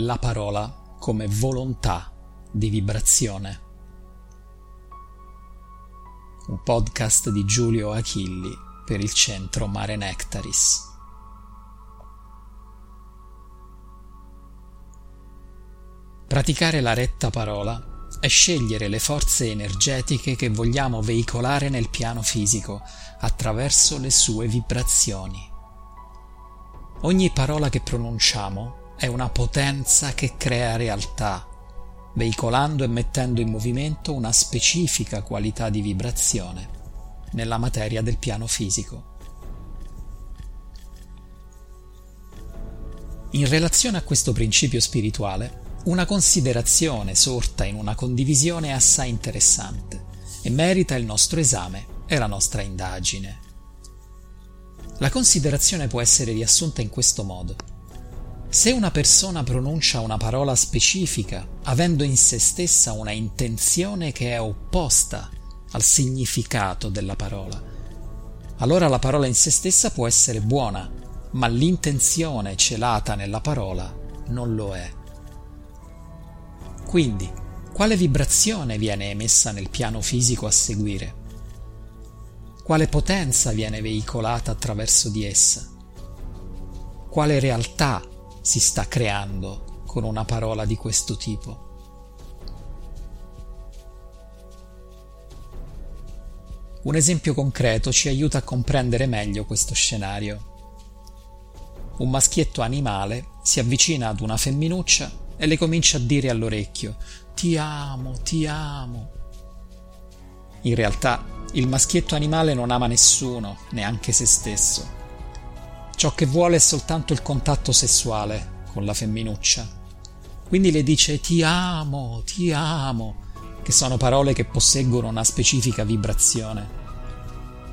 la parola come volontà di vibrazione. Un podcast di Giulio Achilli per il centro Mare Nectaris. Praticare la retta parola è scegliere le forze energetiche che vogliamo veicolare nel piano fisico attraverso le sue vibrazioni. Ogni parola che pronunciamo è una potenza che crea realtà, veicolando e mettendo in movimento una specifica qualità di vibrazione nella materia del piano fisico. In relazione a questo principio spirituale, una considerazione sorta in una condivisione assai interessante e merita il nostro esame e la nostra indagine. La considerazione può essere riassunta in questo modo. Se una persona pronuncia una parola specifica, avendo in se stessa una intenzione che è opposta al significato della parola, allora la parola in se stessa può essere buona, ma l'intenzione celata nella parola non lo è. Quindi, quale vibrazione viene emessa nel piano fisico a seguire? Quale potenza viene veicolata attraverso di essa? Quale realtà si sta creando con una parola di questo tipo. Un esempio concreto ci aiuta a comprendere meglio questo scenario. Un maschietto animale si avvicina ad una femminuccia e le comincia a dire all'orecchio Ti amo, ti amo. In realtà il maschietto animale non ama nessuno, neanche se stesso. Ciò che vuole è soltanto il contatto sessuale con la femminuccia. Quindi le dice ti amo, ti amo, che sono parole che posseggono una specifica vibrazione.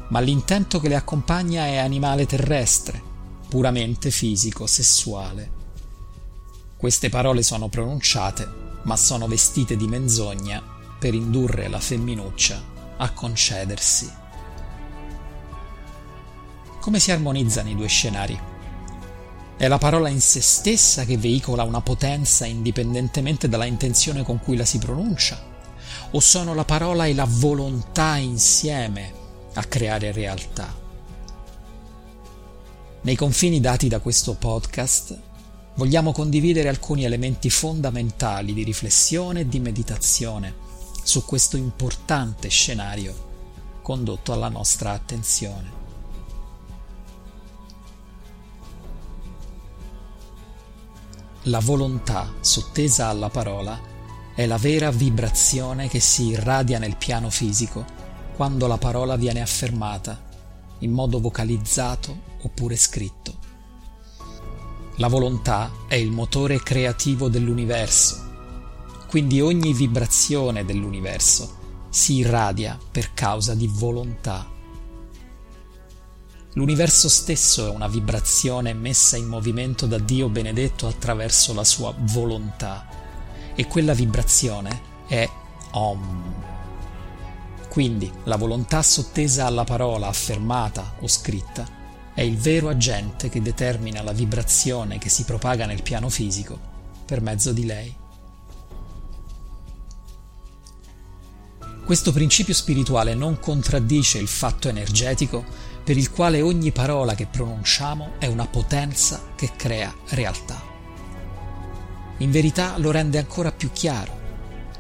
Ma l'intento che le accompagna è animale terrestre, puramente fisico, sessuale. Queste parole sono pronunciate, ma sono vestite di menzogna per indurre la femminuccia a concedersi. Come si armonizzano i due scenari? È la parola in se stessa che veicola una potenza indipendentemente dalla intenzione con cui la si pronuncia? O sono la parola e la volontà insieme a creare realtà? Nei confini dati da questo podcast vogliamo condividere alcuni elementi fondamentali di riflessione e di meditazione su questo importante scenario condotto alla nostra attenzione. La volontà sottesa alla parola è la vera vibrazione che si irradia nel piano fisico quando la parola viene affermata in modo vocalizzato oppure scritto. La volontà è il motore creativo dell'universo, quindi ogni vibrazione dell'universo si irradia per causa di volontà. L'universo stesso è una vibrazione messa in movimento da Dio benedetto attraverso la sua volontà e quella vibrazione è Om. Quindi la volontà sottesa alla parola affermata o scritta è il vero agente che determina la vibrazione che si propaga nel piano fisico per mezzo di lei. Questo principio spirituale non contraddice il fatto energetico per il quale ogni parola che pronunciamo è una potenza che crea realtà. In verità lo rende ancora più chiaro,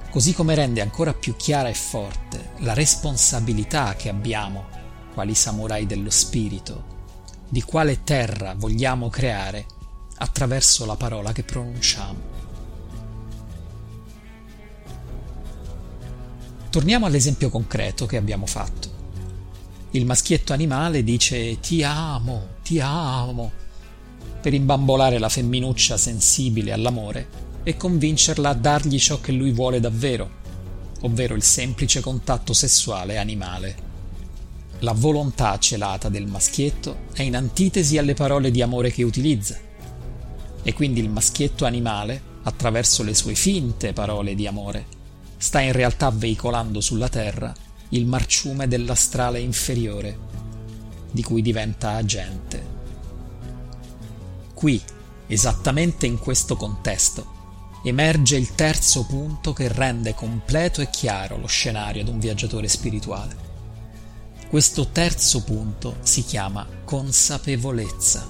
così come rende ancora più chiara e forte la responsabilità che abbiamo, quali samurai dello spirito, di quale terra vogliamo creare attraverso la parola che pronunciamo. Torniamo all'esempio concreto che abbiamo fatto. Il maschietto animale dice ti amo, ti amo, per imbambolare la femminuccia sensibile all'amore e convincerla a dargli ciò che lui vuole davvero, ovvero il semplice contatto sessuale animale. La volontà celata del maschietto è in antitesi alle parole di amore che utilizza, e quindi il maschietto animale, attraverso le sue finte parole di amore, sta in realtà veicolando sulla terra il marciume dell'astrale inferiore, di cui diventa agente. Qui, esattamente in questo contesto, emerge il terzo punto che rende completo e chiaro lo scenario ad un viaggiatore spirituale. Questo terzo punto si chiama consapevolezza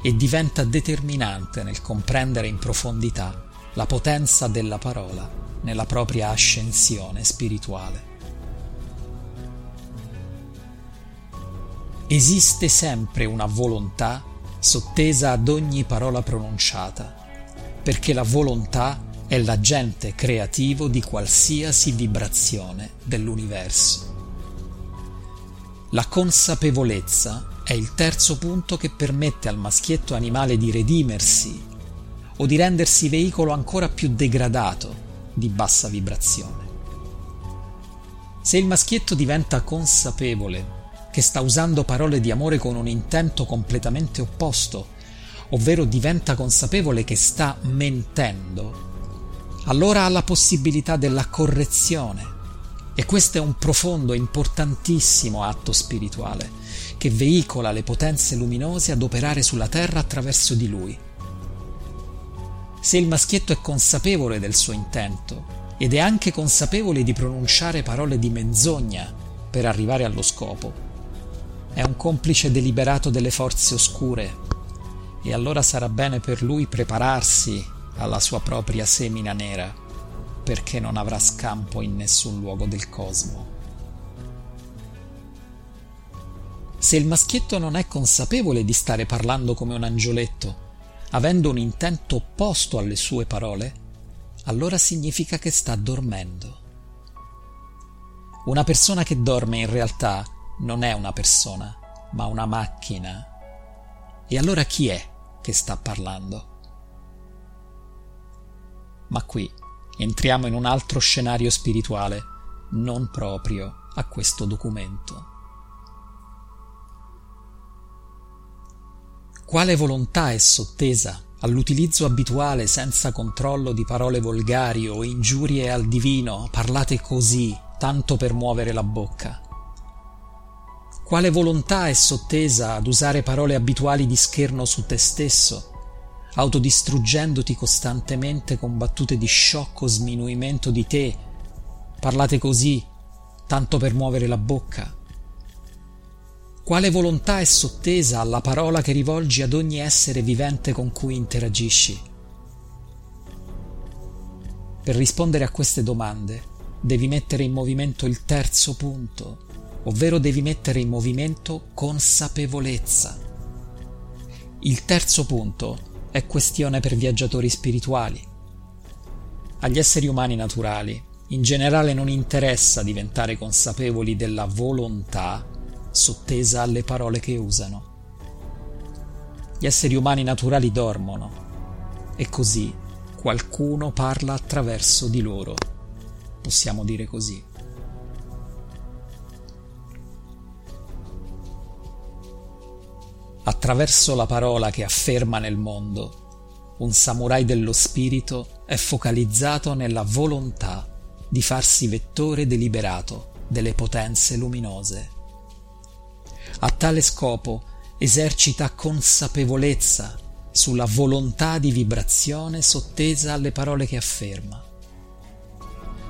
e diventa determinante nel comprendere in profondità la potenza della parola nella propria ascensione spirituale. Esiste sempre una volontà sottesa ad ogni parola pronunciata, perché la volontà è l'agente creativo di qualsiasi vibrazione dell'universo. La consapevolezza è il terzo punto che permette al maschietto animale di redimersi o di rendersi veicolo ancora più degradato di bassa vibrazione. Se il maschietto diventa consapevole che sta usando parole di amore con un intento completamente opposto, ovvero diventa consapevole che sta mentendo, allora ha la possibilità della correzione. E questo è un profondo importantissimo atto spirituale che veicola le potenze luminose ad operare sulla terra attraverso di lui. Se il maschietto è consapevole del suo intento ed è anche consapevole di pronunciare parole di menzogna per arrivare allo scopo, è un complice deliberato delle forze oscure e allora sarà bene per lui prepararsi alla sua propria semina nera, perché non avrà scampo in nessun luogo del cosmo. Se il maschietto non è consapevole di stare parlando come un angioletto, avendo un intento opposto alle sue parole, allora significa che sta dormendo. Una persona che dorme in realtà non è una persona, ma una macchina. E allora chi è che sta parlando? Ma qui entriamo in un altro scenario spirituale, non proprio a questo documento. Quale volontà è sottesa all'utilizzo abituale senza controllo di parole volgari o ingiurie al divino parlate così, tanto per muovere la bocca? Quale volontà è sottesa ad usare parole abituali di scherno su te stesso, autodistruggendoti costantemente con battute di sciocco sminuimento di te, parlate così, tanto per muovere la bocca? Quale volontà è sottesa alla parola che rivolgi ad ogni essere vivente con cui interagisci? Per rispondere a queste domande devi mettere in movimento il terzo punto, ovvero devi mettere in movimento consapevolezza. Il terzo punto è questione per viaggiatori spirituali. Agli esseri umani naturali in generale non interessa diventare consapevoli della volontà sottesa alle parole che usano. Gli esseri umani naturali dormono e così qualcuno parla attraverso di loro. Possiamo dire così. Attraverso la parola che afferma nel mondo, un samurai dello spirito è focalizzato nella volontà di farsi vettore deliberato delle potenze luminose. A tale scopo esercita consapevolezza sulla volontà di vibrazione sottesa alle parole che afferma,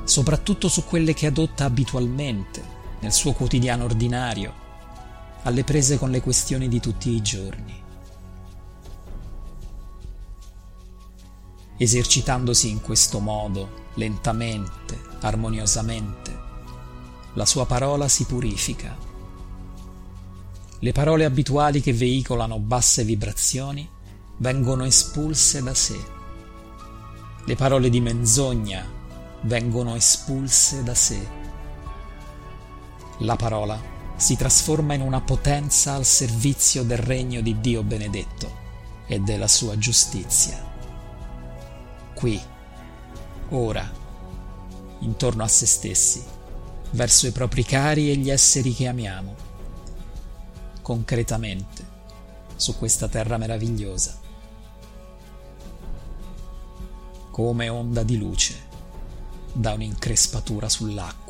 soprattutto su quelle che adotta abitualmente nel suo quotidiano ordinario, alle prese con le questioni di tutti i giorni. Esercitandosi in questo modo, lentamente, armoniosamente, la sua parola si purifica le parole abituali che veicolano basse vibrazioni vengono espulse da sé. Le parole di menzogna vengono espulse da sé. La parola si trasforma in una potenza al servizio del regno di Dio benedetto e della sua giustizia. Qui, ora, intorno a se stessi, verso i propri cari e gli esseri che amiamo concretamente su questa terra meravigliosa. Come onda di luce da un'increspatura sull'acqua.